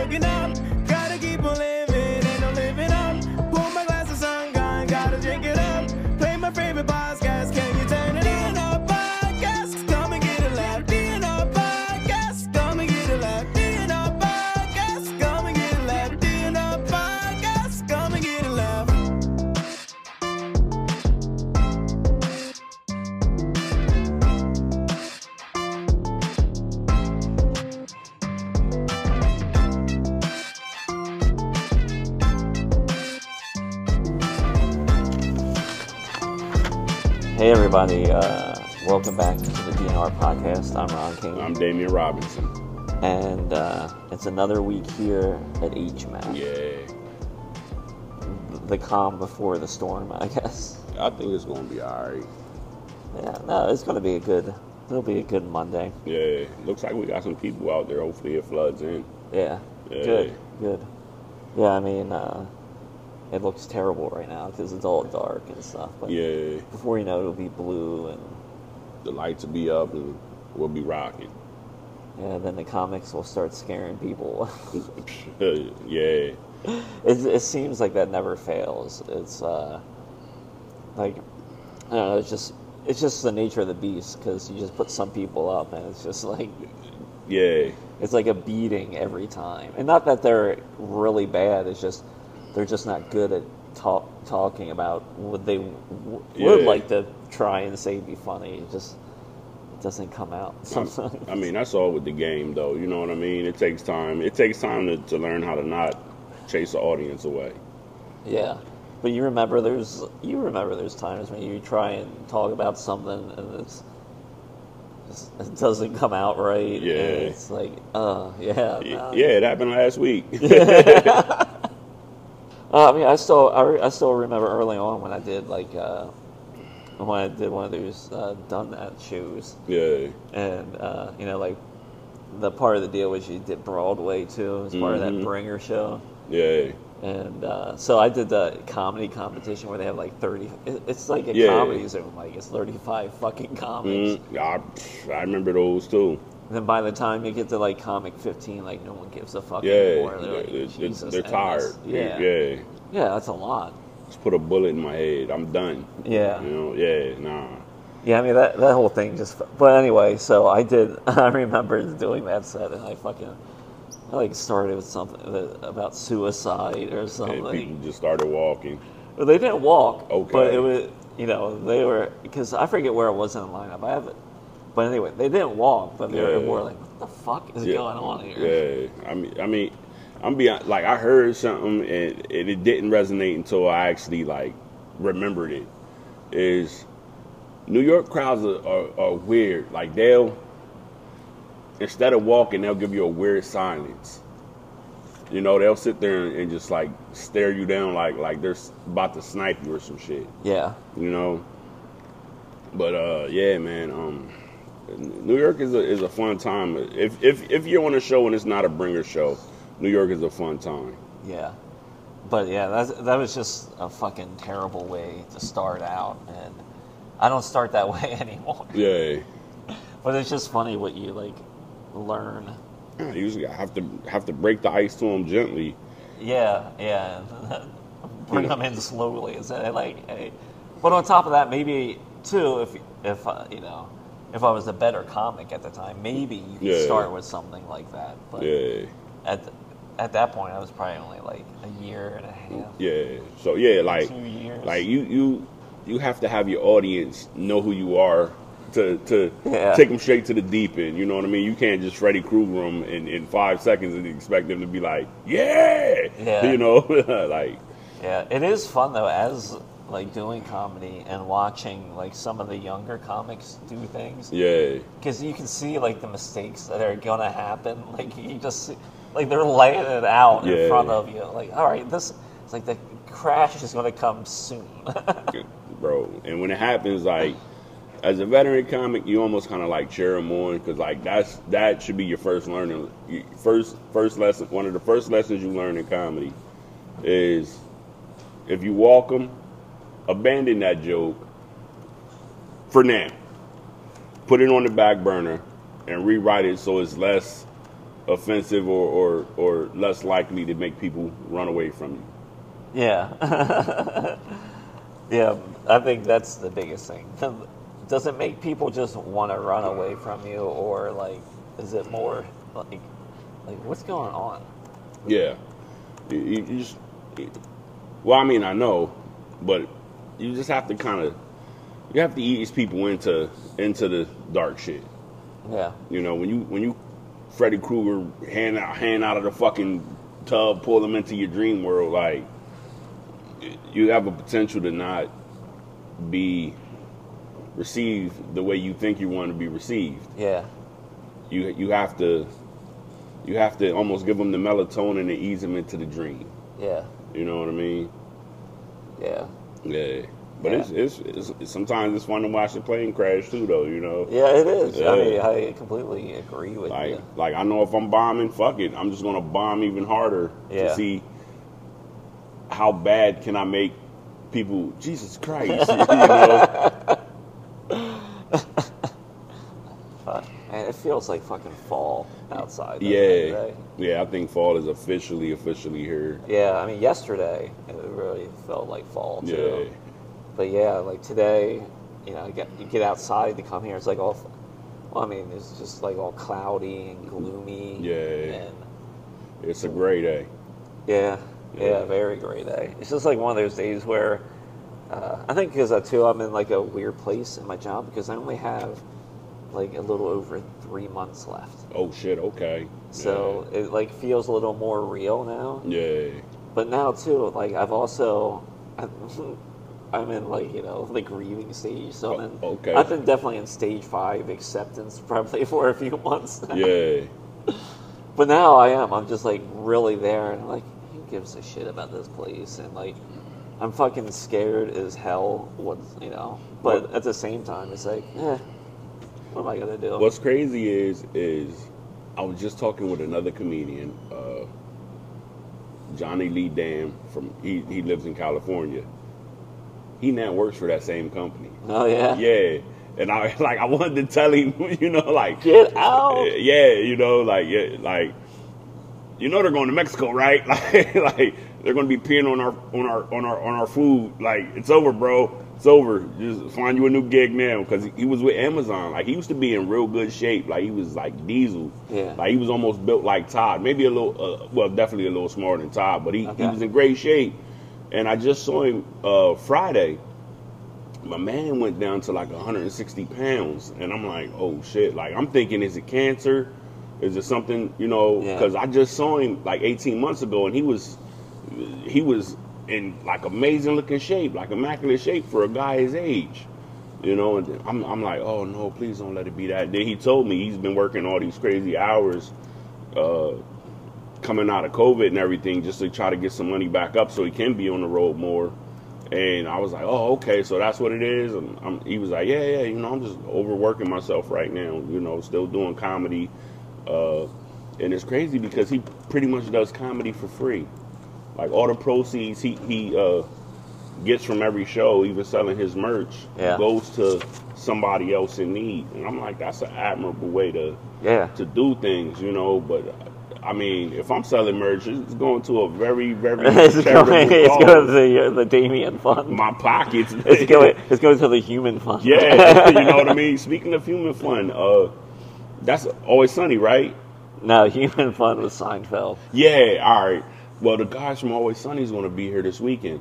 looking up. Gotta keep on living, everybody, uh, welcome back to the DNR podcast. I'm Ron King, I'm Damian Robinson. and uh, it's another week here at HMAC. Yeah, The calm before the storm, I guess. I think it's gonna be all right. Yeah, no, it's going to be a good. It'll be a good Monday. Yeah, looks like we got some people out there. Hopefully, it floods in. Yeah, Yeah. good, good. Yeah, I mean, uh, it looks terrible right now because it's all dark and stuff. But Yeah, before you know, it, it'll be blue, and the lights will be up and we'll be rocking. yeah, then the comics will start scaring people. yeah, it, it seems like that never fails. It's uh, like I don't know. It's just it's just the nature of the beast because you just put some people up, and it's just like yeah, it's like a beating every time. And not that they're really bad. It's just they're just not good at talk, talking about what they w- would Yeah. like to try and say be funny. It just it doesn't come out sometimes. I mean that's all with the game, though. You know what I mean? It takes time. It takes time to, to learn how to not chase the audience away. Yeah, but you remember there's you remember there's times when you try and talk about something and it's it doesn't come out right. Yeah. and it's like, uh, yeah, no. Yeah, it happened last week. Uh, I mean, I still I, re- I still remember early on when I did like uh, when I did one of those uh, done that shows, yeah, and uh, you know like the part of the deal was you did Broadway too as part of that Mhm. Bringer show. yeah, And uh, so I did the comedy competition where they have like 30. it- It's like a Yeah. comedy zone, like it's 35 fucking comics. mm, I, I remember those too. And then by the time you get to like comic 15, like no one gives a fuck Yeah, anymore. They're like, they're, Jesus, they're tired. Yeah. yeah. Yeah, that's a lot. Just put a bullet in my head. I'm done. Yeah. You know, yeah, nah. Yeah, I mean, that, that whole thing just. But anyway, so I did. I remember doing that set and I fucking. I like started with something about suicide or And something. people just started walking. Well, they didn't walk. Okay. But it was, you know, they were because I forget where it was in the lineup. I have it. But anyway, they didn't walk, but they were more like, "What the fuck is Yeah. going on here?" Yeah. I mean, I mean, I'm beyond. Like I heard something and, and it didn't resonate until I actually like remembered it. Is New York crowds are, are, are weird. Like they'll instead of walking, they'll give you a weird silence. You know, they'll sit there and, and just like stare you down, like like they're about to snipe you or some shit. Yeah. you know. But uh, yeah, man. Um, New York is a is a fun time. If if if you're on a show and it's not a bringer show, New York is a fun time. Yeah. But yeah, that that was just a fucking terrible way to start out, and I don't start that way anymore. Yeah, But it's just funny what you like learn. I usually I have to have to break the ice to them gently. Yeah, yeah. Bring them in slowly. Is that like? Hey. But on top of that, maybe too, if if uh, you know, if I was a better comic at the time, maybe you could Yeah. start with something like that. But Yeah, at at that point, I was probably only like a year and a half. yeah. So yeah, like Two years. like you you you have to have your audience know who you are to to Yeah. take them straight to the deep end. You know what I mean? You can't just Freddy Krueger them in, in five seconds and expect them to be like, yeah, Yeah. you know, like Yeah, it is fun though, as like doing comedy and watching like some of the younger comics do things. yeah. because you can see like the mistakes that are gonna happen. Like you just see, like they're laying it out in front of you. Like, all right, this it's like the crash is gonna come soon. bro. And when it happens, like as a veteran comic, you almost kind of like cheer them on because like that's that should be your first learning, first first lesson. One of the first lessons you learn in comedy is if you walk them, abandon that joke for now. Put it on the back burner and rewrite it so it's less offensive or, or or less likely to make people run away from you. Yeah. yeah, I think that's the biggest thing. Does it make people just want to run away from you, or like, is it more like, like what's going on? Yeah, you, you you just. Well, I mean, I know, but you just have to kind of you have to ease people into into the dark shit. Yeah, You know, when you when you Freddy Krueger hand out hand out of the fucking tub, pull them into your dream world, like you have a potential to not be received the way you think you want to be received. yeah, You you have to you have to almost give them the melatonin to ease them into the dream. yeah, You know what I mean? yeah, Yeah. But Yeah. It's, it's it's sometimes it's fun to watch the plane crash too, though. You know. yeah. It is. I mean, I completely agree with Like, you. like I know if I'm bombing, fuck it. I'm just gonna bomb even harder Yeah. to see how bad can I make people. Jesus Christ, you know? But man, it feels like fucking fall outside. Yeah, yeah. I think fall is officially, officially here. Yeah, I mean, yesterday it really felt like fall too. Yeah, But yeah, like today, you know, you get, you get outside to come here, it's like all, well, I mean, it's just like all cloudy and gloomy. Yeah. And it's a great day. yeah, yeah, Yeah. very great day. It's just like one of those days where uh, I think because uh, too, I'm in like a weird place in my job because I only have like a little over three months left. Oh shit. Okay. So it like feels a little more real now. yeah, But now too, like I've also, I'm in like you know the grieving stage. So I'm in, Oh, okay. I've been definitely in stage five acceptance probably for a few months. now. yeah, But now I am. I'm just like really there, and like who gives a shit about this place? And like I'm fucking scared as hell. What you know? But What- at the same time, it's like, eh, what am I gonna do? What's crazy is is I was just talking with another comedian, uh, Johnny Lee Dam from he he lives in California. He now works for that same company. oh yeah. Yeah. And I like I wanted to tell him, you know, like Get out. Yeah, you know, like yeah, like you know they're going to Mexico, right? Like like they're going to be peeing on our on our on our on our food. Like it's over, bro. It's over. Just find you a new gig now because he was with Amazon. Like he used to be in real good shape. Like he was like Diesel. Yeah. Like he was almost built like Todd. Maybe a little, uh, well, definitely a little smaller than Todd, but he, Okay. he was in great shape. And I just saw him uh, Friday. My man went down to like 160 pounds, and I'm like, oh shit! Like I'm thinking, is it cancer? Is it something? You know, Yeah. because I just saw him like 18 months ago, and he was he was in like amazing looking shape, like immaculate shape for a guy his age. You know, and I'm I'm like, oh no, please don't let it be that. Then he told me he's been working all these crazy hours, uh, coming out of COVID and everything, just to try to get some money back up so he can be on the road more. And I was like, oh, okay, so that's what it is. And I'm, he was like, yeah, yeah, you know, I'm just overworking myself right now. You know, still doing comedy. Uh, and it's crazy because he pretty much does comedy for free. Like all the proceeds he he uh, gets from every show, even selling his merch, Yeah. goes to somebody else in need. And I'm like, that's an admirable way to Yeah. to do things, you know. But I mean, if I'm selling merch, it's going to a very, very it's going, it's going to the, uh, the Damian Fund. my pockets. It's going, it's going to the Human Fund. yeah, you know what I mean. Speaking of human Fund, uh, that's always sunny, right? no, Human Fund was Seinfeld. Yeah, all right. Well, the guys from Always Sunny is going to be here this weekend.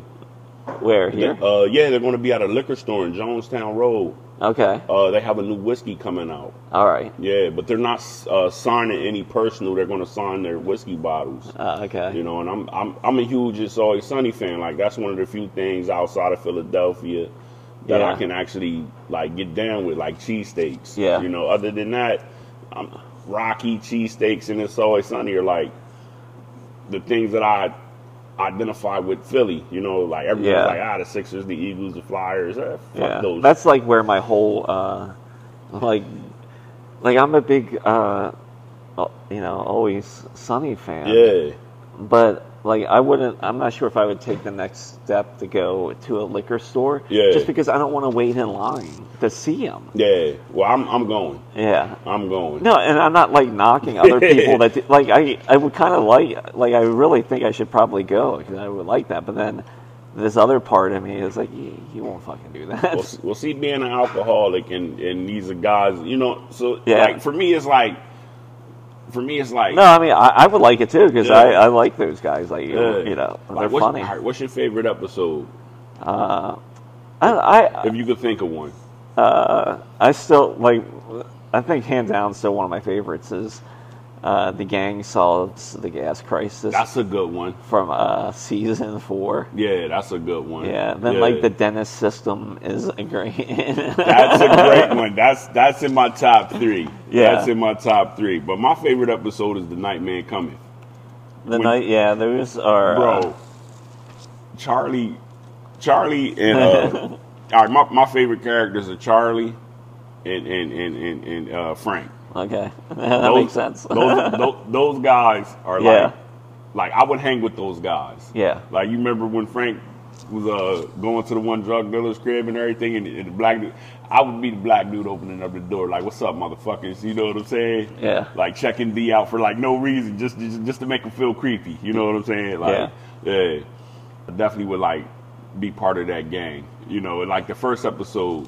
Where here? Uh, yeah, they're going to be at a liquor store in Jonestown Road. Okay. Uh, they have a new whiskey coming out. All right. Yeah, but they're not uh, signing any personal. They're going to sign their whiskey bottles. Uh, okay. You know, and I'm I'm I'm a huge It's Always Sunny fan. Like that's one of the few things outside of Philadelphia that I can actually like get down with, like cheesesteaks. Yeah. You know, other than that, I'm Rocky cheesesteaks and It's Always Sunny are like the things that I identify with Philly. You know, like everyone's Yeah. like ah the Sixers, the Eagles, the Flyers. Eh, fuck yeah. those. That's like where my whole uh, like like I'm a big uh, uh, you know always Sunny fan. yeah. but like I wouldn't. I'm not sure if I would take the next step to go to a liquor store. Yeah. Just because I don't want to wait in line to see them. Yeah. Well, I'm I'm going. Yeah. I'm going. No, and I'm not like knocking other people that do- like I I would kind of like like I really think I should probably go because I would like that, but then this other part of me is like you, you won't fucking do that. Well, well, see, being an alcoholic and and these are guys, you know. So Yeah. like for me, it's like for me, it's like no, I mean I, I would like it too because Yeah. I, I like those guys. Like yeah. you know they're Like, what's, funny. right, what's your favorite episode? I, I If you could think of one. uh, I still like. I think hands down, still one of my favorites is uh, the gang solves the gas crisis That's a good one. from uh, season four. Yeah, that's a good one. Yeah, then Yeah. like the D.E.N.N.I.S. System is a great. That's a great one. That's that's in my top three. Yeah. That's in my top three. But my favorite episode is the Nightman Cometh. the When- night, yeah, those are. Bro, uh, Charlie Charlie and uh all right, my, my favorite characters are Charlie and and and, and, and uh Frank. Okay, that Those- makes sense. those, those, those guys are Yeah. like like I would hang with those guys. yeah, Like you remember when Frank was uh going to the one drug dealer's crib and everything, and, and the black dude, I would be the black dude opening up the door, like, "What's up, motherfuckers?" You know what I'm saying? Yeah. Like checking Dee out for like no reason, just just, just to make him feel creepy. You know what I'm saying? Like, yeah. I definitely would like be part of that gang. You know, like the first episode,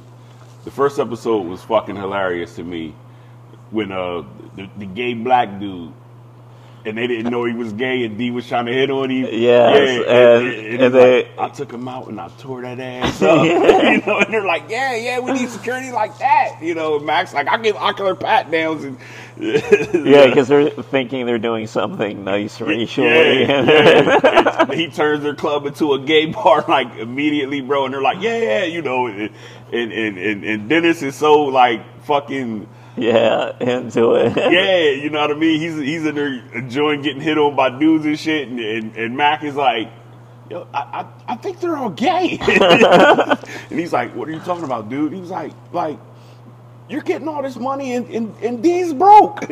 the first episode was fucking hilarious to me when uh the, the gay black dude. And they didn't know he was gay, and Dee was trying to hit on him. Yes, yeah, and- he's and they- like, I took him out and I tore that ass up. you know, and they're like, yeah, yeah, we need security like that. You know, Mac's like, I give ocular pat downs and yeah, because they're thinking they're doing something nice racially. Yeah, yeah. And he turns their club into a gay bar like immediately, bro. And they're like, yeah, yeah, you know. And and and, and, and Dennis is so like fucking yeah, into it. yeah, you know what I mean. He's he's in there enjoying getting hit on by dudes and shit. And and, and Mac is like. Yo, I, I, I think they're all gay. and he's like, What are you talking about, dude? He was like, like, you're getting all this money and, and, and Dee's broke.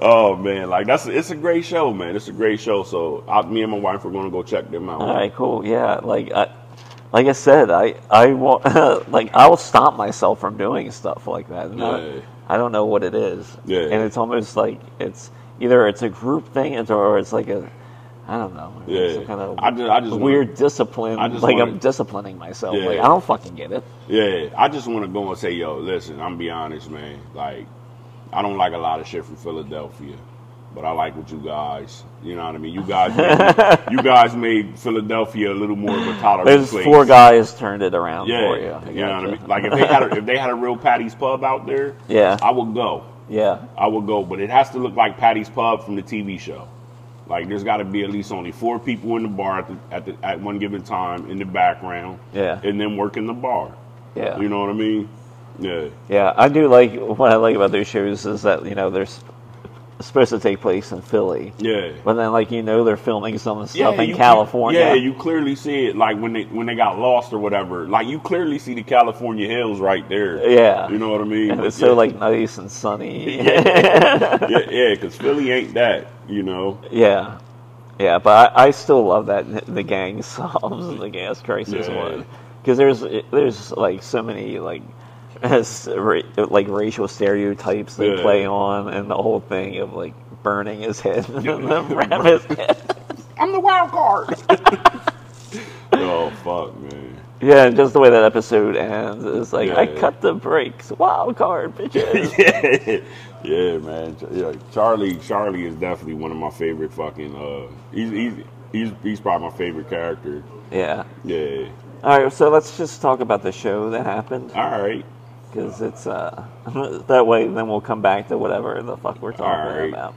oh man, like that's it's a great show, man. It's a great show. So I, me and my wife are gonna go check them out. All right, cool. Yeah, like I, like I said, I I won't like I will stop myself from doing stuff like that. And I- I don't know what it is. Yeah. and it's almost like it's either it's a group thing or it's like a I don't know. Yeah. some kind of I just- I just weird discipline. I just like wanna- I'm disciplining myself. Yeah. Like I don't fucking get it. Yeah, I just want to go and say, yo, listen, I'm be honest, man. Like, I don't like a lot of shit from Philadelphia, but I like what you guys. You know what I mean? You guys, made, you guys made Philadelphia a little more of a tolerant There's place. four guys turned it around Yeah, for you. I you know what I mean. Like if they had a, if they had a real Paddy's Pub out there, Yeah. I would go. Yeah. I would go, but it has to look like Paddy's Pub from the TV show. Like there's got to be at least only four people in the bar at, the, at, the, at one given time in the background. Yeah. and then working the bar. Yeah. You know what I mean? Yeah. Yeah, I do like what I like about those shows is that you know they're s- supposed to take place in Philly, Yeah. but then like you know they're filming some stuff in you- California. Yeah, you clearly see it like when they when they got lost or whatever. Like you clearly see the California hills right there. Yeah. You know what I mean? and it's yeah. so like nice and sunny. yeah, yeah, because Philly ain't that. You know. yeah, yeah, but I, I still love that the gang solves the gas crisis Yeah. one because there's there's like so many like. As like racial stereotypes they Yeah. play on, and the whole thing of like burning his head and then ram his head. I'm the wild card. oh fuck, man. Yeah, and just the way that episode ends is like I Yeah. cut the brakes, wild card, bitches. yeah, yeah, man. Yeah, Charlie. Charlie is definitely one of my favorite fucking. Uh, he's he's he's he's probably my favorite character. yeah. Yeah. All right, so let's just talk about the show that happened All right. Because it's uh that way. Then we'll come back to whatever the fuck we're talking right. about.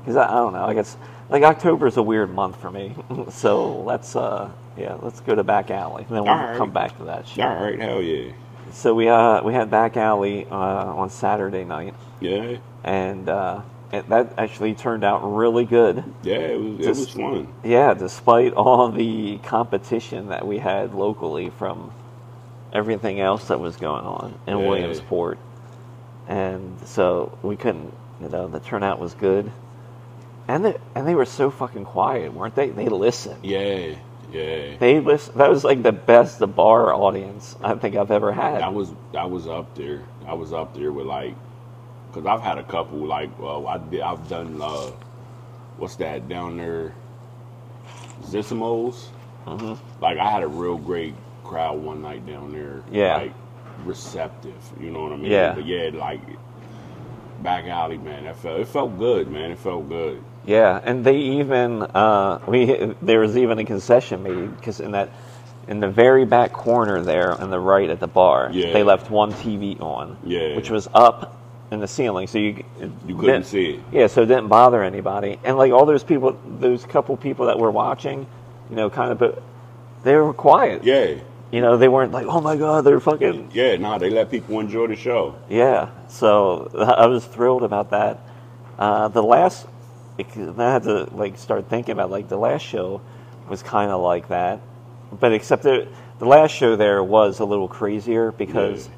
Because I, I don't know. I guess like October is a weird month for me. so let's uh yeah let's go to back alley and then we'll right. come back to that shit. All right. Hell yeah. So we uh we had back alley uh, on Saturday night Yeah. and uh, it, that actually turned out really good. Yeah. It was it Just- was fun. Yeah, despite all the competition that we had locally from everything else that was going on in Yeah. Williamsport. And so we couldn't, you know, the turnout was good. and they, and they were so fucking quiet, weren't they? They listened. Yeah, yeah. They listen. That was like the best the bar audience I think I've ever had. That was that was up there. I was up there with like, cause I've had a couple like well I did I've done uh, what's that down there, Zissimos. Like I had a real great crowd one night down there. Yeah. Like receptive. You know what I mean? Yeah. But yeah, like back alley man. That felt it felt good, man. It felt good. Yeah, and they even uh, we there was even a concession made because in that in the very back corner there on the right at the bar, Yeah. they left one TV on, Yeah. which was up in the ceiling, so you You couldn't see it. Yeah, so it didn't bother anybody, and like all those people, those couple people that were watching, you know, kind of, but they were quiet. Yeah. You know, they weren't like, oh my god, they're fucking Yeah, nah, they let people enjoy the show. yeah, so I was thrilled about that. Uh, the last, I had to like start thinking about like the last show was kind of like that, but except that the last show there was a little crazier because Yeah.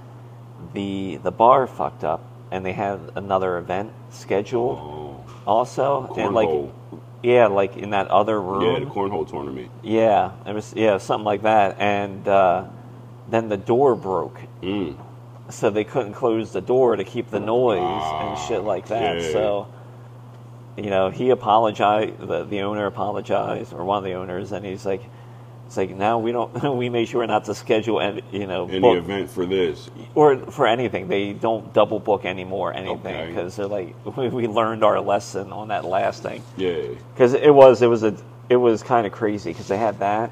the the bar fucked up and they had another event scheduled Oh, also, and like cornhole. Yeah, like in that other room. Yeah, the cornhole tournament. Yeah, it was yeah something like that, and uh, then the door broke, Mm. so they couldn't close the door to keep the noise and shit like that. yeah. So, you know, he apologized. The, the owner apologized, or one of the owners, and he's like, "It's like now we don't. we make sure not to schedule and you know Any book- event for this. or for anything. They don't double book anymore anything Okay. because they're like we, we learned our lesson on that last thing Yeah. because it was it was a it was kind of crazy because they had that.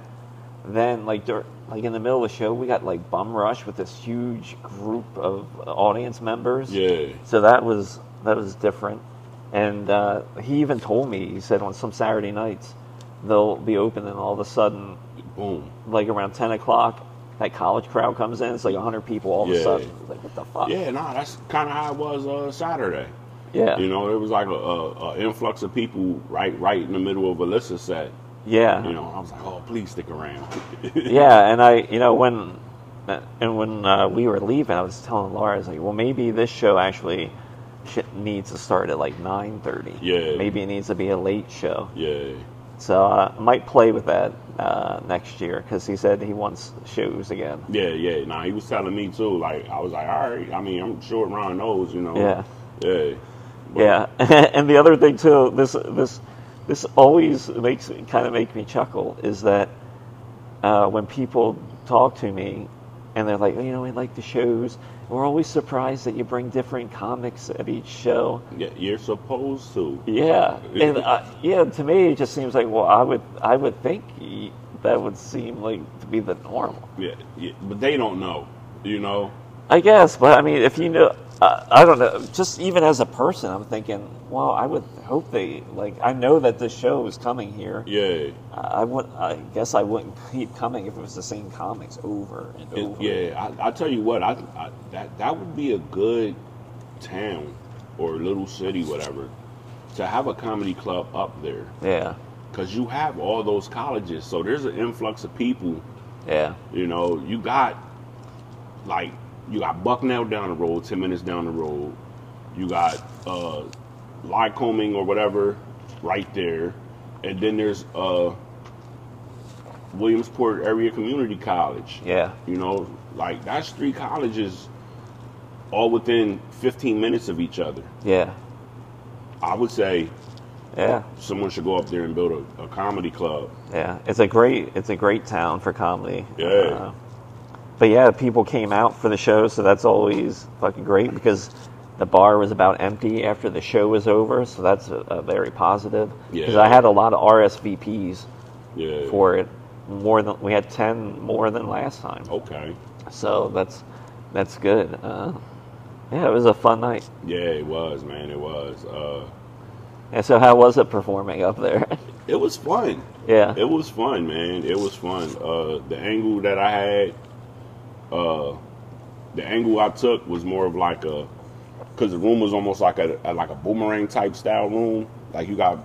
Then like dur- like in the middle of the show, we got like bum rush with this huge group of audience members. Yeah. So that was that was different. And uh, he even told me he said on some Saturday nights they'll be open and all of a sudden Boom. like around ten o'clock that college crowd comes in. It's like hundred people all of a sudden. It's like what the fuck? Yeah, nah, that's kind of how it was uh, Saturday. Yeah. You know, it was like a, a, a influx of people right right in the middle of Alyssa's set. yeah. You know, I was like, oh, please stick around. yeah, and I, you know, when and when uh, we were leaving, I was telling Laura, I was like, well, maybe this show actually needs to start at like nine thirty. Yeah. Maybe it needs to be a late show. yeah. So I might play with that uh, next year because he said he wants shoes again. Yeah, yeah. Nah, he was telling me too. Like, I was like, all right. I mean, I'm sure Ron knows, you know. Yeah. Yeah. But- Yeah, and the other thing too, this this this always makes kind of make me chuckle is that uh, when people talk to me and they're like, "Oh, you know, we like the shows. We're always surprised that you bring different comics at each show. Yeah, you're supposed to. Yeah, and uh, yeah, to me it just seems like well, I would I would think that would seem like to be the normal. Yeah, yeah, but they don't know, you know. I guess, but I mean, if you know, uh, I don't know. Just even as a person, I'm thinking, well, I would hope they like. I know that this show is coming here. Yeah, I I would. I guess I wouldn't keep coming if it was the same comics over and It- over. yeah. I, I tell you what, I, I that that would be a good town or little city, whatever, to have a comedy club up there yeah, because you have all those colleges, so there's an influx of people. yeah, You know, you got like you got Bucknell down the road, ten minutes down the road. You got uh Lycoming or whatever right there, and then there's uh Williamsport Area Community College. yeah, You know, like that's three colleges all within 15 minutes of each other. yeah, I would say yeah, someone should go up there and build a, a comedy club. yeah. It's a great. It's a great town for comedy. Yeah. Uh, but yeah, people came out for the show, so that's always fucking great because the bar was about empty after the show was over, so that's a, a very positive. Because Yeah. I had a lot of RSVPs Yeah. for it, more than we had ten more than last time. Okay. So that's that's good. Uh, yeah, it was a fun night. Yeah, it was, man. It was. Uh, And so, how was it performing up there? it was fun. yeah, It was fun, man. It was fun. Uh, the angle that I had, uh, the angle I took was more of like a, because the room was almost like a, a like a boomerang type style room. Like you got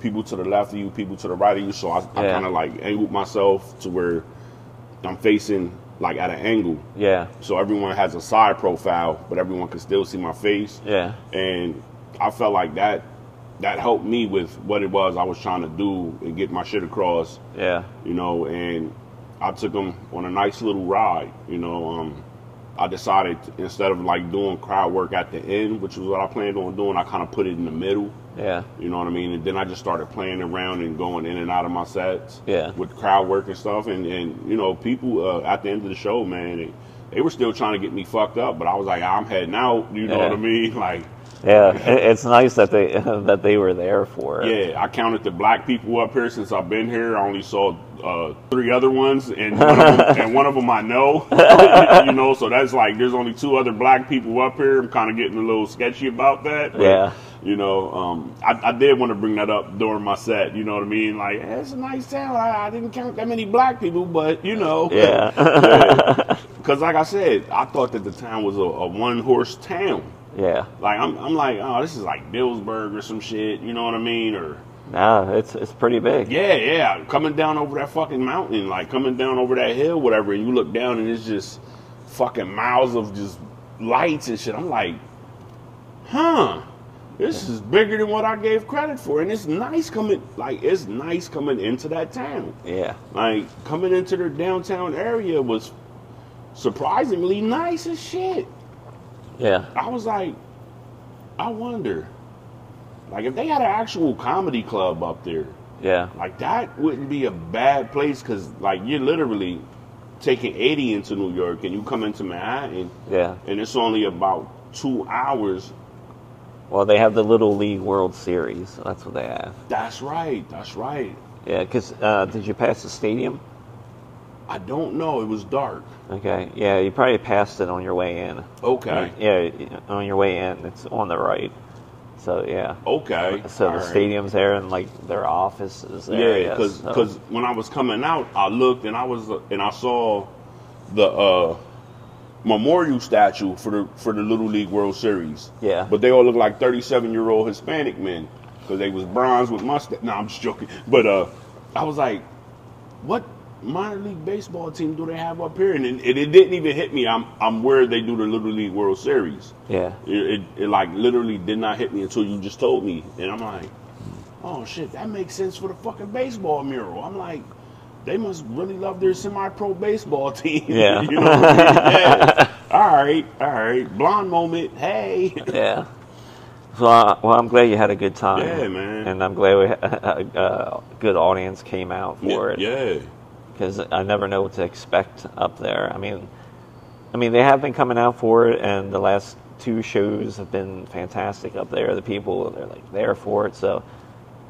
people to the left of you, people to the right of you. So I, I Yeah. kind of like angled myself to where I'm facing like at an angle, yeah, so everyone has a side profile, but everyone can still see my face yeah, and I felt like that that helped me with what it was I was trying to do and get my shit across. Yeah. you know, and I took them on a nice little ride, you know. Um, I decided instead of like doing crowd work at the end, which was what I planned on doing, I kind of put it in the middle. Yeah. You know what I mean? And then I just started playing around and going in and out of my sets. Yeah. With crowd work and stuff, and and you know, people uh, at the end of the show, man, they, they were still trying to get me fucked up, but I was like, I'm heading out. You know Yeah. what I mean? Like, Yeah. It's nice that they that they were there for it. yeah, I counted the black people up here since I've been here. I only saw uh, three other ones, and one, of them, and one of them I know. you know, so that's like there's only two other black people up here. I'm kind of getting a little sketchy about that. but, Yeah. You know, um, I, I did want to bring that up during my set. You know what I mean? Like, eh, it's a nice town. I, I didn't count that many black people, but you know, Yeah. Because like I said, I thought that the town was a, a one horse town. Yeah. Like I'm, I'm like, oh, this is like Dillsburg or some shit. You know what I mean? Or No, it's it's pretty big. yeah, yeah, coming down over that fucking mountain, like coming down over that hill, whatever, and you look down and it's just fucking miles of just lights and shit. I'm like, huh, this is bigger than what I gave credit for, and it's nice coming, like it's nice coming into that town. Yeah. Like coming into their downtown area was surprisingly nice as shit. Yeah. I was like, I wonder, like if they had an actual comedy club up there. Yeah. Like that wouldn't be a bad place because like you're literally taking 80 into New York and you come into Manhattan Yeah. and it's only about two hours. Well, they have the Little League World Series. That's what they have. That's right. That's right. Yeah, because uh, did you pass the stadium? I don't know. It was dark. Okay. Yeah, you probably passed it on your way in. Okay. Yeah, on your way in, it's on the right. So yeah. Okay. So All the right. stadium's there, and like their office is there. Yeah, yes, because so- when I was coming out, I looked and I was and I saw the uh, memorial statue for the for the Little League World Series. Yeah. but they all look like thirty seven year old Hispanic men because they was bronze with mustache. No, I'm just joking. But uh, I was like, what minor league baseball team do they have up here? And it, it didn't even hit me. I'm I'm where they do the Little League World Series. yeah, It, it, it like literally did not hit me until you just told me, and I'm like, oh shit, that makes sense for the fucking baseball mural. I'm like, they must really love their semi-pro baseball team. Yeah. you know? Yeah. All right, all right, blonde moment. Hey, yeah. So uh, well, I'm glad you had a good time. Yeah, man. And I'm glad we had a, a good audience came out for it. yeah, because I never know what to expect up there. I mean, I mean they have been coming out for it, and the last two shows have been fantastic up there. The people they're like there for it, so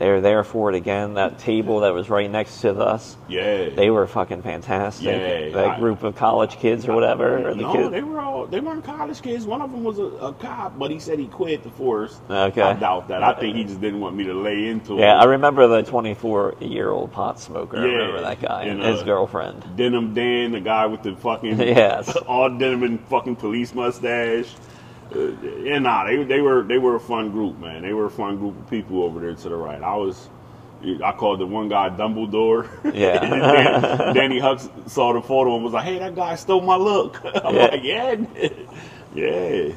they're there for it again. That table that was right next to us, yeah. they were fucking fantastic. Yeah, that I- group of college kids or whatever, or the no, kids. they were all they weren't college kids. One of them was a, a cop, but he said he quit the force. Okay. I doubt that. I think he just didn't want me to lay into it. yeah, I remember the 24 year old pot smoker. I Yeah, remember that guy and, and, his uh, girlfriend. Denim Dan, the guy with the fucking Yes. all denim and fucking police mustache. Uh, yeah, nah, they they were they were a fun group, man. They were a fun group of people over there to the right. I was, I called the one guy Dumbledore. Yeah. And Danny Hucks saw the photo and was like, "Hey, that guy stole my look." I'm Yeah. like, "Yeah, yeah."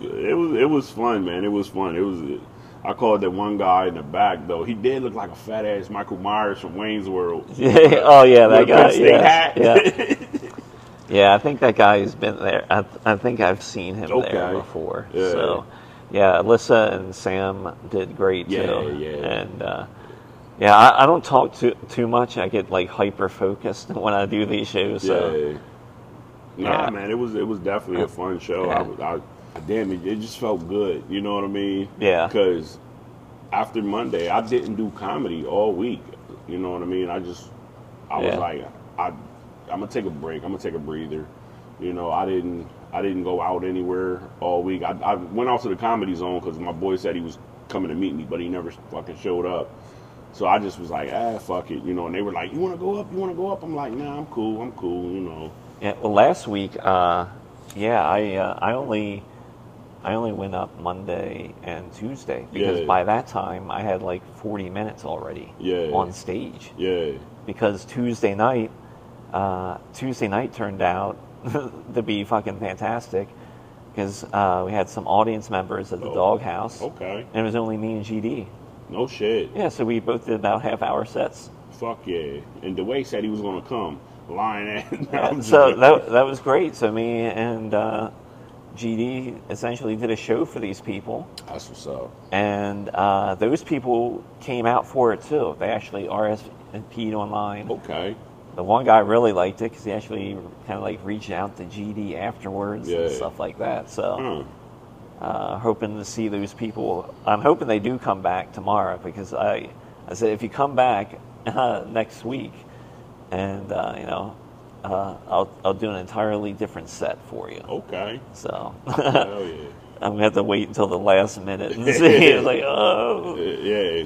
It was it was fun, man. It was fun. It was. I called that one guy in the back though. He did look like a fat ass Michael Myers from Wayne's World. oh yeah, that guy. Penn State yes, hat. Yeah. Yeah, I think that guy's been there. I, I think I've seen him there before. Yeah. So, yeah, Alyssa and Sam did great Yeah, too. yeah. And uh, yeah, I, I don't talk too too much. I get like hyper focused when I do these shows. So Yeah. Nah, Yeah. man, it was it was definitely a fun show. I, I, damn it, it just felt good. You know what I mean? Yeah. Because after Monday, I didn't do comedy all week. You know what I mean? I just, I was like, I, I'm gonna take a break. I'm gonna take a breather. You know, I didn't, I didn't go out anywhere all week. I, I went out to the comedy zone because my boy said he was coming to meet me, but he never fucking showed up. So I just was like, ah, fuck it, you know. And they were like, you want to go up? You want to go up? I'm like, nah, I'm cool. I'm cool. You know. yeah. Well, last week, uh, yeah, I uh, I only I only went up Monday and Tuesday because Yeah. by that time I had like 40 minutes already Yeah. on stage. Yeah. because Tuesday night, uh, Tuesday night turned out to be fucking fantastic, because uh, we had some audience members at the Oh. doghouse, Okay. and it was only me and GD. No shit. Yeah, so we both did about half hour sets. Fuck yeah. And Dwayne said he was gonna come. Lying at. I'm so that that was great. So me and uh, GD essentially did a show for these people, That's what's up. and uh, those people came out for it too. They actually RSVP'd online. Okay. The one guy really liked it because he actually kind of like reached out to GD afterwards and Yeah. stuff like that. So. Huh. uh, hoping to see those people. I'm hoping they do come back tomorrow because I, I said if you come back uh, next week, and uh, you know, uh, I'll I'll do an entirely different set for you. Okay. So Hell yeah. I'm gonna have to wait until the last minute and see. It's like oh. Yeah,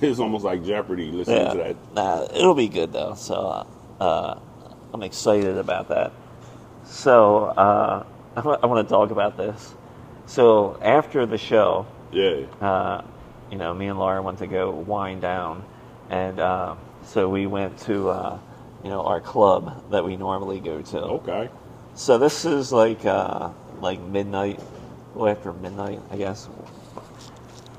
it's almost like Jeopardy. Listening to that. nah, it'll be good though. So uh, I'm excited about that. So uh, I want to talk about this. So after the show, Yeah. uh, you know, me and Laura went to go wind down, and uh, so we went to, uh, you know, our club that we normally go to. Okay. So this is like uh, like midnight, well after midnight, I guess.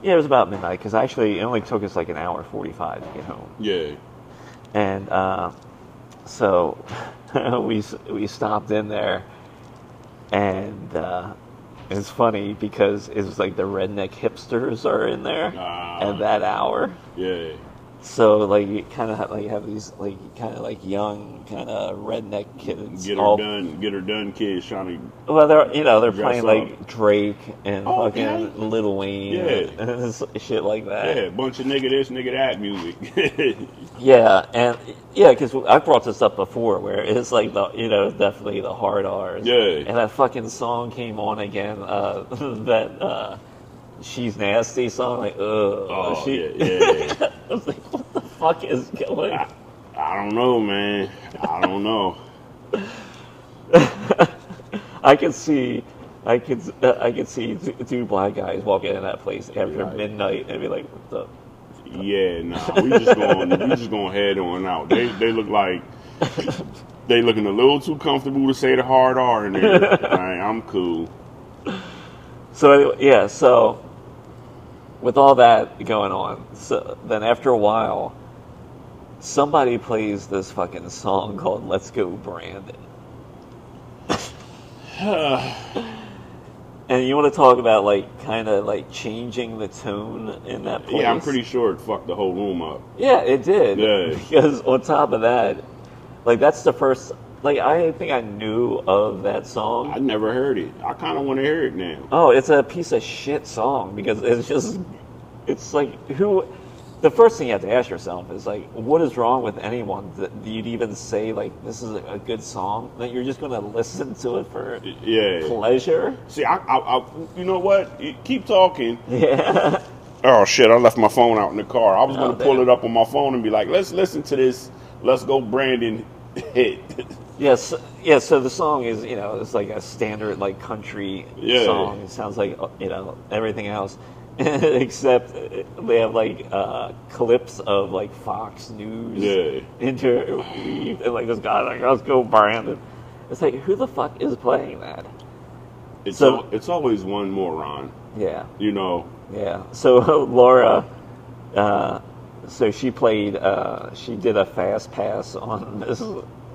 Yeah, it was about midnight because actually it only took us like an hour forty-five to get home, Yeah. and uh, so we we stopped in there, and uh, it's funny because it was like the redneck hipsters are in there Ah. at that hour. Yeah. So like you kind of have, like have these like kind of like young kind of redneck kids. Get her all- done. Get her done. Kids trying to. Well, they're you know they're playing like. Drake and Okay. fucking Lil Wayne Yeah. and shit like that. Yeah, bunch of nigga this, nigga that music. Yeah, and yeah, because I brought this up before, where it's like the you know definitely the hard R's. Yeah. And that fucking song came on again. Uh, that uh, she's nasty song. Like, ugh. oh she, yeah, yeah. I was like, what the fuck is going? I, I don't know, man. I don't know. I could see. I could, uh, I could see two, two black guys walking in that place after Right. midnight and be like, "What the Yeah, nah. We just going. we just going head on out. They they look like they looking a little too comfortable to say the hard R in there. Like, I'm cool. So anyway, yeah, so with all that going on, so then after a while, somebody plays this fucking song called "Let's Go Brandon," and you want to talk about like kind of like changing the tone in that place? Yeah, I'm pretty sure it fucked the whole room up. Yeah, it did. Yeah. Because on top of that, like that's the first. Like I think I knew of that song. I never heard it. I kind of want to hear it now. Oh, it's a piece of shit song because it's just, it's like who. The first thing you have to ask yourself is like, what is wrong with anyone that you'd even say like this is a good song that you're just going to listen to it for Yeah. pleasure? See, I, I, I, you know what? Keep talking. Yeah, Oh shit! I left my phone out in the car. I was Oh, gonna pull damn. it up on my phone and be like, "Let's listen to this. Let's go, Brandon." Hit. yes, yeah. So the song is you know it's like a standard like country Yeah. song. It sounds like uh, you know everything else. Except they have like uh, clips of like Fox News Yeah. and like this guy like let's go Brandon. It's like who the fuck is playing that? It's So- al- it's always one moron. Yeah, You know. yeah. So Laura, uh, so she played. Uh, she did a fast pass on this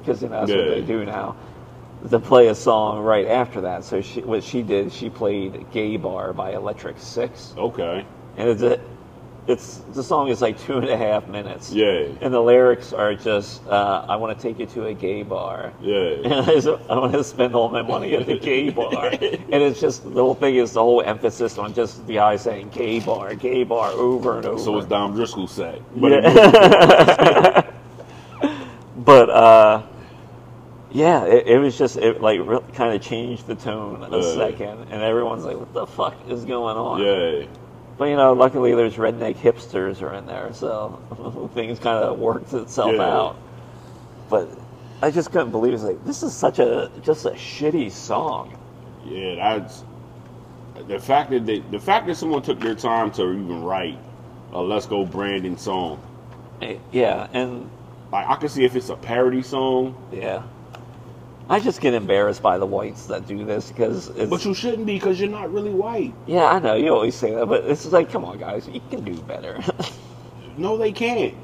because you know that's what they do now. To play a song right after that. So she, what she did, she played "Gay Bar" by Electric Six, Okay. and it's a, it's the song is like two and a half minutes. Yeah. And the lyrics are just, uh, "I want to take you to a gay bar." Yeah. And I, just- I want to spend all my money at the gay bar. and it's just, the whole thing is the whole emphasis on just the guy saying gay bar, gay bar over and over. So it's Dom Driscoll's set. But Yeah. But, uh, yeah, it, it was just, it like really kind of changed the tone in a Uh. second. And everyone's like, what the fuck is going on? yeah. But, you know, luckily there's redneck hipsters are in there. So things kind of worked itself Yeah. out. But I just couldn't believe it. It's like, this is such a, just a shitty song. Yeah, that's the fact that they, the fact that someone took their time to even write a "Let's Go Brandon" song. Eh, Yeah, and Like I can see if it's a parody song, yeah, I just get embarrassed by the whites that do this because it's. But you shouldn't be because you're not really white. yeah, I know you always say that, but it's like, come on, guys, you can do better. No, they can't.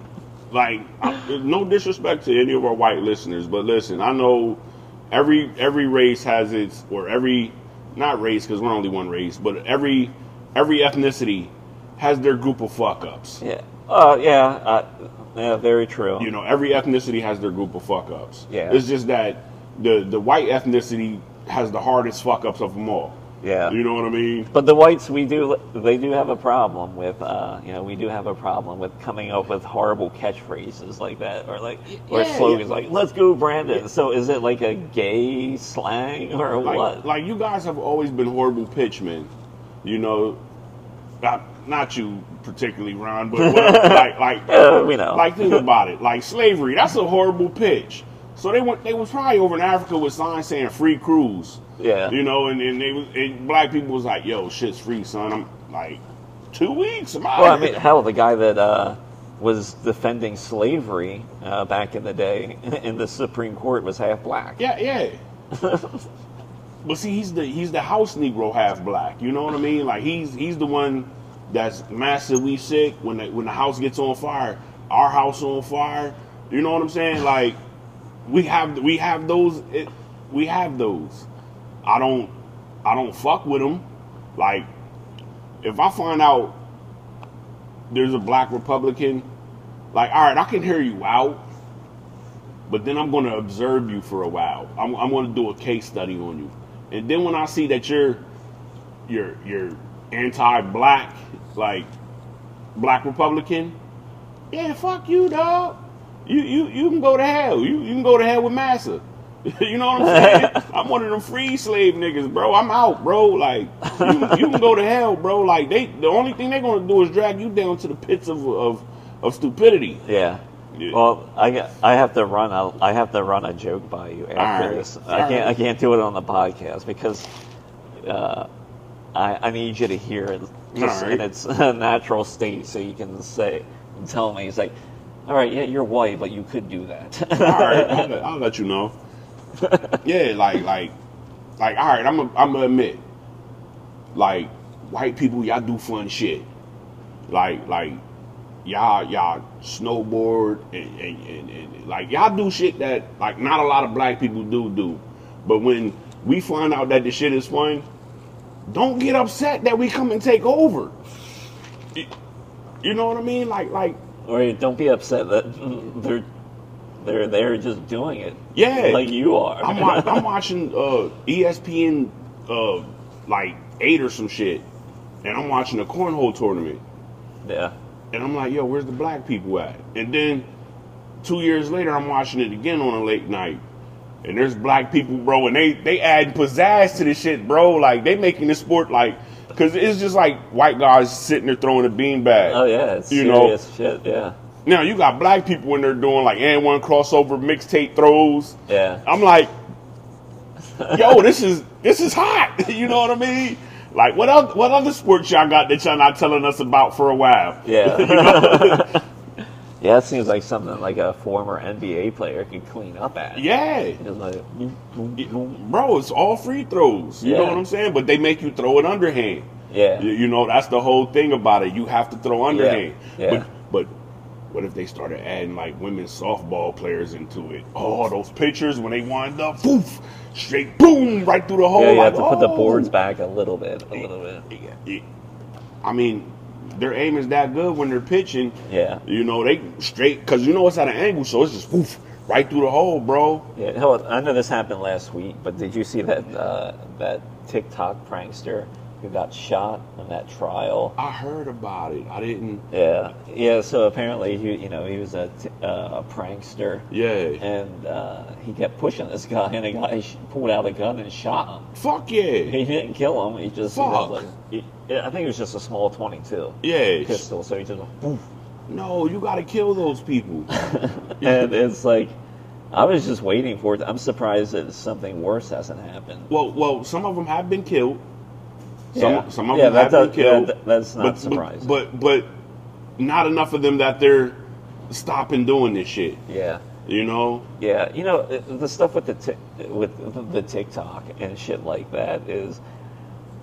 Like, I, no disrespect to any of our white listeners, but listen, I know every every race has its or every not race because we're only one race, but every every ethnicity has their group of fuck ups. yeah. Uh, yeah. Uh, yeah. Very true. You know, every ethnicity has their group of fuck ups. Yeah. It's just that the the white ethnicity has the hardest fuck ups of them all. yeah. You know what I mean? But the whites, we do, they do have a problem with, uh, you know, we do have a problem with coming up with horrible catchphrases like that, or like, or Yeah, slogans yeah. like "Let's go, Brandon." So is it like a gay slang or Like, what? like you guys have always been horrible pitchmen. You know, not, not you particularly, Ron, but what, like like Uh, we know. Like think about it. Like slavery, that's a horrible pitch. So they went. They was probably over in Africa with signs saying "free cruise." Yeah. You know, and, and they was and black people was like, "Yo, shit's free, son." I'm like, two weeks. I'm out well, I mean, hell, the guy that uh, was defending slavery uh, back in the day in the Supreme Court was half black. Yeah, yeah. but see, he's the he's the house Negro half black. You know what I mean? Like he's he's the one that's massively sick when the, when the house gets on fire. Our house on fire. You know what I'm saying? Like we have we have those it, we have those. I don't I don't fuck with them. Like if I find out there's a black Republican, like all right, I can hear you out but then I'm going to observe you for a while. I'm, I'm going to do a case study on you, and then when I see that you're you're you're anti-black, like black Republican, yeah, fuck you, dog. You you you can go to hell. You you can go to hell with Massa. you know what I'm saying? I'm one of them free slave niggas, bro. I'm out, bro. Like you, you can go to hell, bro. Like they the only thing they're gonna do is drag you down to the pits of of, of stupidity. Yeah. Yeah. Well, I, I have to run a I have to run a joke by you after right. this. All I can't right. I can't do it on the podcast because uh, I I need you to hear it just All in its uh, natural state so you can say tell me. It's like, all right, yeah, you're white, but you could do that. all right, I'll let, I'll let you know. yeah, like, like, like, all right, I'm gonna admit, like, white people, y'all do fun shit. Like, like, y'all, y'all snowboard and, and, and, and like, y'all do shit that, like, not a lot of black people do do. But when we find out that the shit is fun, don't get upset that we come and take over. You- know what I mean? Like, like, or don't be upset that they're they're they're just doing it. Yeah. like you are. I'm, I'm watching uh, ESPN uh, like eight or some shit, and I'm watching a cornhole tournament, yeah. and I'm like, yo, where's the black people at? And then two years later, I'm watching it again on a late night, and there's black people, bro, and they they add pizzazz to this shit, bro. Like they making this sport like, cause it's just like white guys sitting there throwing a beanbag. Oh yeah, it's You know- serious shit. Yeah, Now you got black people when they're doing like and one crossover mixtape throws. yeah. I'm like, yo, this is this is hot. You know what I mean? Like, what else, what other sports y'all got that y'all not telling us about for a while? Yeah. yeah, it seems like something like a former NBA player could clean up at. Yeah, like, bro, it's all free throws. You know what I'm saying? But they make you throw it underhand. Yeah. You, you know, that's the whole thing about it. You have to throw underhand. Yeah. But but what if they started adding like women's softball players into it? Oh, those pitchers when they wind up, poof, straight boom, right through the hole. Yeah, you like, have to put the oh. boards back a little bit, a little bit. Yeah. I mean, their aim is that good when they're pitching. Yeah. You know, they straight because you know it's at an angle, so it's just poof right through the hole, bro. Yeah, hell, I know this happened last week, but did you see that uh, that TikTok prankster who got shot in that trial? I heard about it. I didn't. Yeah, yeah. So apparently, he, you know, he was a, t- uh, a prankster, Yeah. and uh, he kept pushing this guy, and the guy sh- pulled out a gun and shot him. Fuck yeah. He didn't kill him. He just, Fuck. like, he, I think it was just a small twenty-two Yeah. pistol. So he just, poof. No, you got to kill those people. and it's like, I was just waiting for it. I'm surprised that something worse hasn't happened. well, well, some of them have been killed. Some, Yeah. some of Yeah, them that have does- been killed. yeah, that's not but, surprising. But, but but not enough of them that they're stopping doing this shit. Yeah. You know? Yeah, you know the- the stuff with the tic with the TikTok and shit like that is,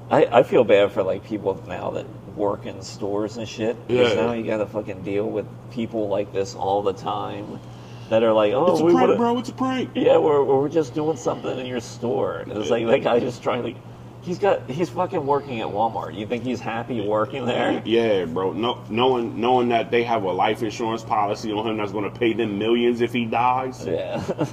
I, I feel bad for like people now that work in stores and shit. Because Yeah. now you got to fucking deal with people like this all the time, that are like, oh, It's a we prank, bro. It's a prank. Yeah, we're, we're just doing something in your store. And it's like that guy just trying to. He's got. He's fucking working at Walmart. You think he's happy working there? Yeah, bro. No, knowing knowing that they have a life insurance policy on him that's going to pay them millions if he dies. Yeah.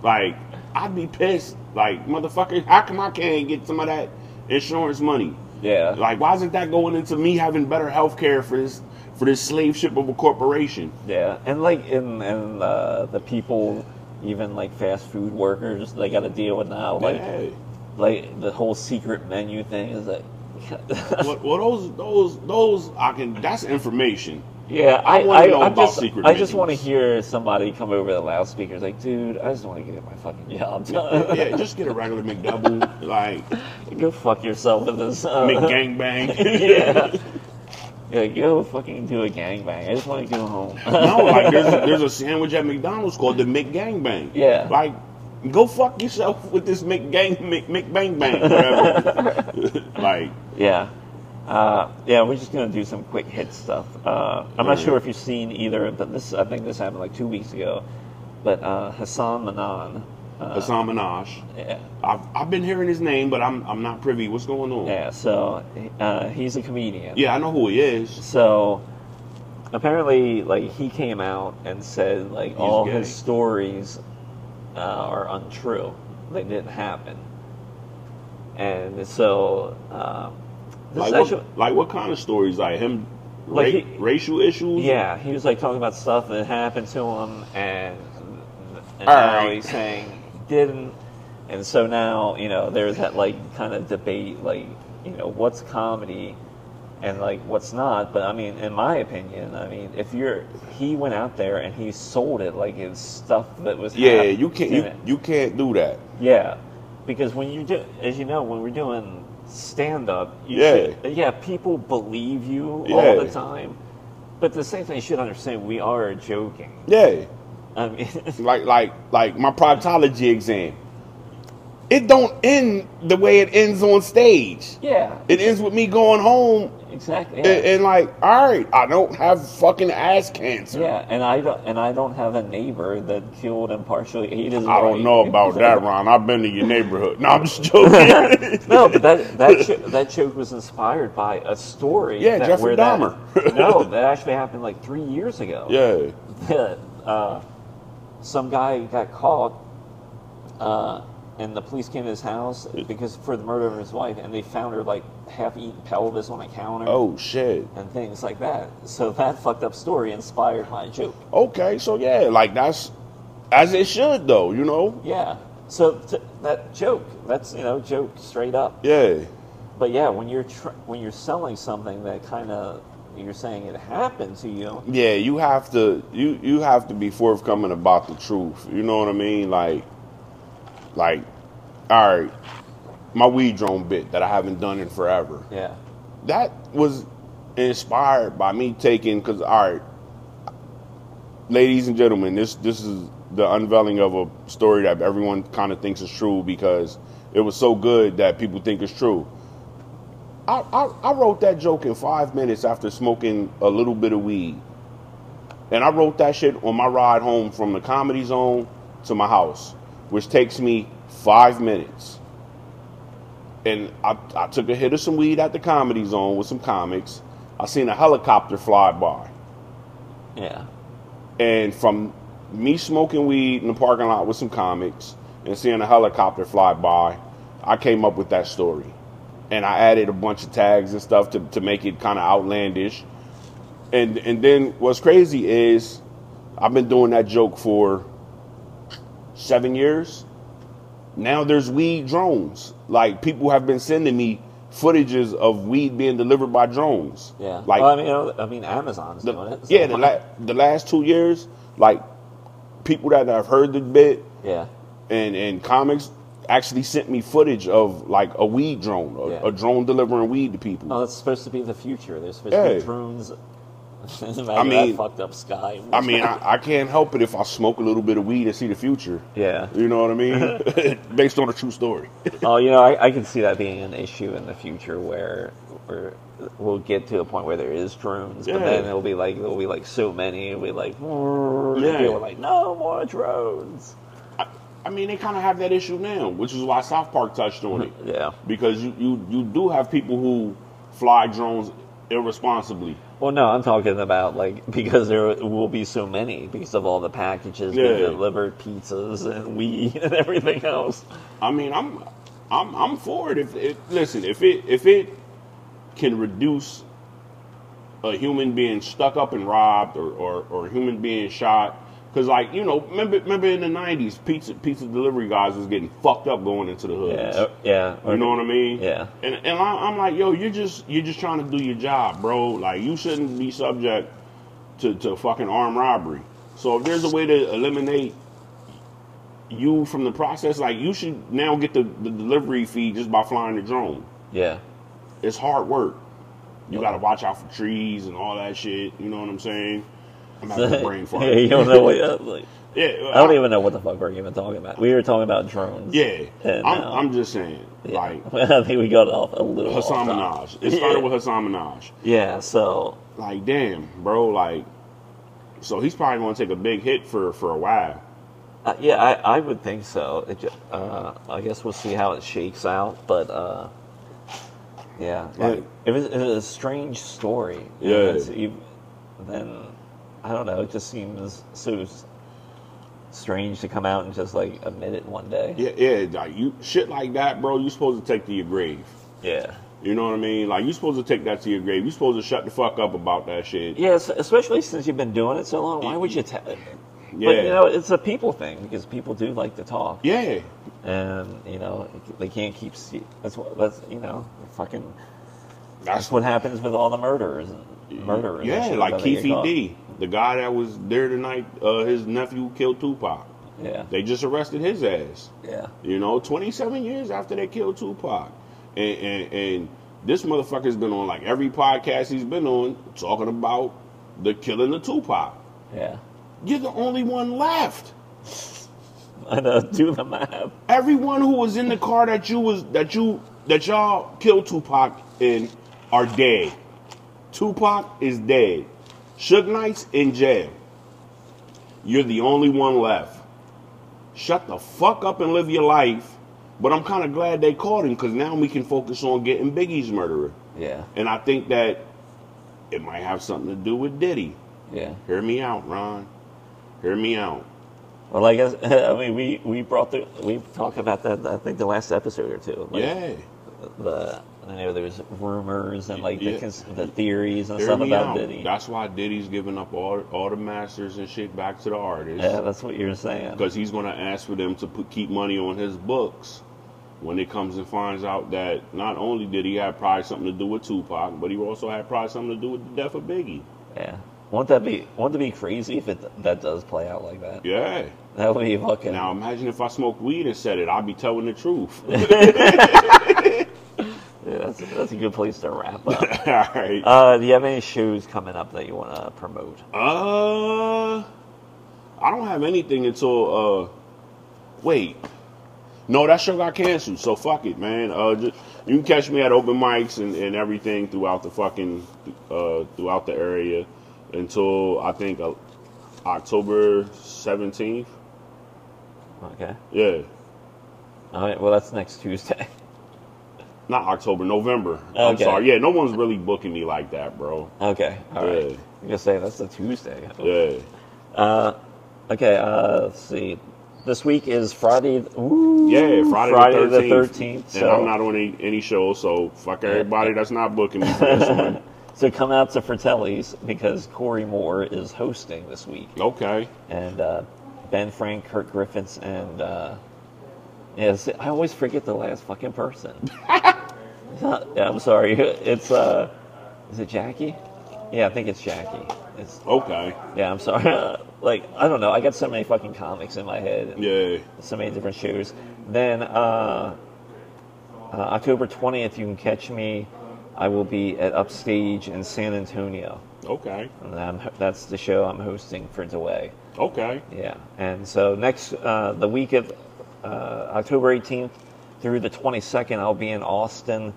Like, I'd be pissed. Like, motherfucker, how come I can't get some of that insurance money? yeah. Like, why isn't that going into me having better health care for this for this slave ship of a corporation? Yeah, and like in and uh, the people, even like fast food workers, they got to deal with now. Like, Yeah. Like the whole secret menu thing is like. well, well, those those those I can. That's information. yeah, I I, I, know I'm just, I just want to hear somebody come over the loudspeakers like, dude, I just want to get my fucking job done. yeah, just get a regular McDouble, like Go fuck yourself with this. Uh, McGangbang. yeah. Yeah, go fucking do a gangbang. I just want to go home. no, like there's a, there's a sandwich at McDonald's called the McGangbang. Yeah. Like, go fuck yourself with this McGang Mc, McBang Bang, Bang whatever. like, Yeah. Uh, yeah, we're just gonna do some quick hit stuff. Uh, I'm not sure if you've seen either of them. This, I think this happened like two weeks ago. But uh, Hassan Manan. Uh, Hasan Minhaj. yeah, I've, I've been hearing his name, but I'm I'm not privy. What's going on? yeah. So uh, he's a comedian. Yeah, I know who he is. So apparently, like he came out and said like all gay. his stories uh, are untrue. They didn't happen. And so uh, Like is what, like what kind of stories? Like him, Like ra- he- racial issues? Yeah, he was like talking about stuff that happened to him, and, and now right. he's saying he didn't, and so now you know there's that like kind of debate, like you know what's comedy, and like what's not. But I mean, in my opinion, I mean, if you're he went out there and he sold it like it's stuff that was Yeah, you can't you, you can't do that. Yeah, because when you do, as you know, when we're doing stand up, Yeah. yeah, people believe you all the time. But the same thing, you should understand, we are joking. Yeah. I mean, Like like like my proctology exam. It don't end the way it ends on stage. yeah, It ends with me going home exactly. and, Yeah. and like, all right, I don't have fucking ass cancer. yeah, and I don't, and I don't have a neighbor that killed and partially ate his. I don't know about that, Ron. I've been to your neighborhood. No, I'm just joking. no, but that that jo- that joke was inspired by a story. Yeah, that, Jeffrey where that- Dahmer. no, that actually happened like three years ago. yeah. that uh, some guy got caught, uh, and the police came to his house because for the murder of his wife, and they found her like half-eaten pelvis on a counter Oh shit. and things like that. So that fucked up story inspired my joke. Okay, so yeah, like that's as it should though, you know? Yeah. So t- that joke, that's you know joke straight up. Yeah. But yeah, when you're tr- when you're selling something that kind of you're saying it happened to you. Yeah, you have to you you have to be forthcoming about the truth. You know what I mean? Like like all right, my weed drone bit that I haven't done in forever. Yeah. That was inspired by me taking cuz all right, ladies and gentlemen, this this is the unveiling of a story that everyone kind of thinks is true because it was so good that people think it's true. I, I, I wrote that joke in five minutes after smoking a little bit of weed. And I wrote that shit on my ride home from the comedy zone to my house, which takes me five minutes. And I, I took a hit of some weed at the comedy zone with some comics. I seen a helicopter fly by. Yeah. And from me smoking weed in the parking lot with some comics and seeing a helicopter fly by, I came up with that story. And I added a bunch of tags and stuff to, to make it kind of outlandish. And and then what's crazy is I've been doing that joke for seven years. Now there's weed drones. Like people have been sending me footages of weed being delivered by drones. Yeah. Like well, I mean, I mean, Amazon's the- doing it. so yeah, the, la- the last two years, like people that have heard the bit yeah. and and comics actually sent me footage of like a weed drone, a, Yeah. a drone delivering weed to people. Oh, that's supposed to be the future. There's supposed to be drones I mean- that fucked up sky. I mean, I, I can't help it if I smoke a little bit of weed and see the future. yeah. You know what I mean? Based on a true story. Oh, you know, I, I can see that being an issue in the future where where we'll get to a point where there is drones, but then it'll be like there'll be like so many, it'll be like, and Yeah. are like, no more drones. I mean, they kind of have that issue now, which is why South Park touched on it. Mm-hmm. Yeah. Because you, you, you do have people who fly drones irresponsibly. Well, no, I'm talking about like because there will be so many because of all the packages being Yeah. delivered, pizzas and weed and everything else. I mean, I'm I'm I'm for it. If it, listen, if it if it can reduce a human being stuck up and robbed, or or, or a human being shot, because like you know, remember remember in the '90s, pizza pizza delivery guys was getting fucked up going into the hoods. Yeah, er, yeah. You know what I mean? Yeah. And and I, I'm like, yo, you're just you're just trying to do your job, bro. Like you shouldn't be subject to to fucking armed robbery. So if there's a way to eliminate you from the process, like you should now get the, the delivery fee just by flying the drone. Yeah. It's hard work. You got to watch out for trees and all that shit. You know what I'm saying? I'm having a brain fart. yeah, you don't know what. uh, like, Yeah, I don't even know what the fuck we're even talking about. We were talking about drones. Yeah, And I'm, now- I'm just saying, Yeah. like I think we got off a little. Hasan. Minhaj. It started Yeah. with Hasan Minhaj. Yeah. So like damn bro like so he's probably going to take a big hit for for a while Uh, yeah, I, I would think so. It, uh, I guess we'll see how it shakes out, but uh, yeah, Right. it, it, was, it was a strange story. Yeah. It's ev- then I don't know. It just seems so strange to come out and just like admit it one day. yeah yeah like you shit like that bro You're supposed to take to your grave Yeah. you know what i mean like you're supposed to take that to your grave You're supposed to shut the fuck up about that shit Yes, especially since you've been doing it so long. Why would you tell? But Yeah. you know, it's a people thing because people do like to talk. yeah and you know they can't keep. se- That's what. That's you know, fucking. that's That's what happens with all the murderers and murderers. yeah like that they get caught. D the guy that was there tonight uh his nephew killed Tupac Yeah, they just arrested his ass yeah, You know, 27 years after they killed Tupac. And, and, and this motherfucker's been on like every podcast he's been on talking about the killing of Tupac. yeah. You're the only one left. I know. Do the math. Everyone who was in the car that you was that you that y'all killed Tupac in are dead. Tupac is dead. Suge Knight's in jail. You're the only one left. Shut the fuck up and live your life. But I'm kind of glad they caught him because now we can focus on getting Biggie's murderer. Yeah, And I think that it might have something to do with Diddy. yeah. Hear me out, Ron. Hear me out. Well, I guess I mean we we brought the we talked about that I think the last episode or two. Like, yeah. The I know there's rumors and like Yeah. the the theories and Hear stuff about out. Diddy. That's why Diddy's giving up all all the masters and shit back to the artists. Yeah, that's what you're saying. because he's going to ask for them to put, keep money on his books when it comes and finds out that not only did he have probably something to do with Tupac, but he also had probably something to do with the death of Biggie. Yeah. Won't that be won't that be crazy if it that does play out like that? Yeah. That would be fucking. Now imagine if I smoked weed and said it, I'd be telling the truth. Yeah, that's that's a good place to wrap up. All right. Uh, do you have any shows coming up that you want to promote? Uh, I don't have anything until uh, wait. No, that show got canceled. So fuck it, man. Uh, just, you can catch me at open mics and, and everything throughout the fucking uh throughout the area until I think uh, October seventeenth. Okay. Yeah, All right. Well, that's next Tuesday. not October, November. I'm sorry. Yeah, no one's really booking me like that, bro. Okay. All right. Yeah. I'm gonna say that's a Tuesday. Yeah, Uh, okay. Uh, let's see. This week is Friday. Ooh, yeah. Friday, Friday the thirteenth. And So, I'm not on any, any show, so fuck everybody that's not booking me for this one. so come out to Fratelli's because Corey Moore is hosting this week. Okay. and uh, Ben Frank, Kurt Griffiths, and uh, yes, I always forget the last fucking person. Not- yeah, I'm sorry. It's uh, is it Jackie? Yeah, I think it's Jackie. It's Okay. yeah. I'm sorry. like I don't know. I got so many fucking comics in my head. Yeah. So many different shows. Then uh, uh, October 20th, you can catch me. I will be at Upstage in San Antonio. Okay. That's the show I'm hosting for Delay. Okay. Yeah, and so next uh, the week of uh, October 18th through the 22nd, I'll be in Austin.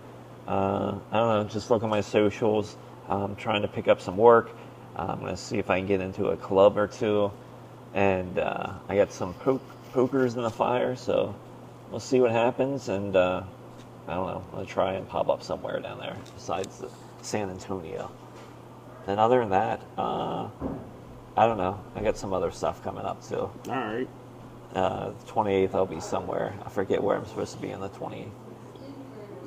Uh, I don't know, just look at my socials. I'm trying to pick up some work. I'm going to see if I can get into a club or two, and uh, I got some po- pokers in the fire, so we'll see what happens. And uh, I don't know, I'll try and pop up somewhere down there besides the San Antonio. And other than that, uh, I don't know. I got some other stuff coming up too. All right. Uh, 28th, I'll be somewhere. I forget where I'm supposed to be on the 28th.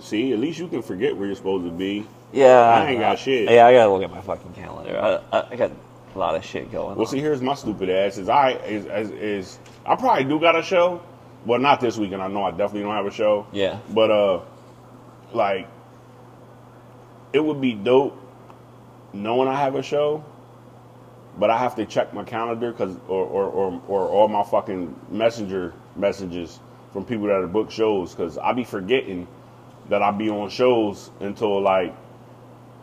See, at least you can forget where you're supposed to be. Yeah, I ain't got shit. Yeah, I gotta look at my fucking calendar. I, I, I got a lot of shit going. On. Well, on. see, here's my stupid ass. Is I is, is is I probably do got a show. Well, not this weekend. I know I definitely don't have a show. Yeah. But uh, like, it would be dope knowing I have a show, but I have to check my calendar because or, or or or all my fucking messenger messages from people that have booked shows because I be forgetting that I be on shows until like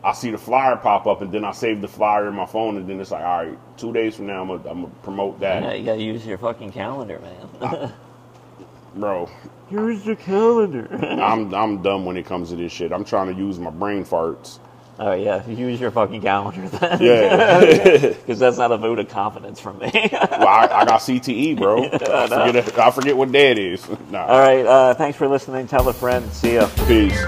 I see the flyer pop up and then I save the flyer in my phone and then it's like, all right, two days from now I'm gonna, I'm gonna promote that, Yeah, you gotta use your fucking calendar, man. bro. use your calendar. I'm I'm dumb when it comes to this shit. I'm trying to use my brain farts. Oh yeah, use your fucking calendar then. Yeah. because that's not a vote of confidence from me. well, I, I got CTE, bro. I forget, I forget what day it is. nah. All right, uh, thanks for listening. Tell a friend. See ya. Peace.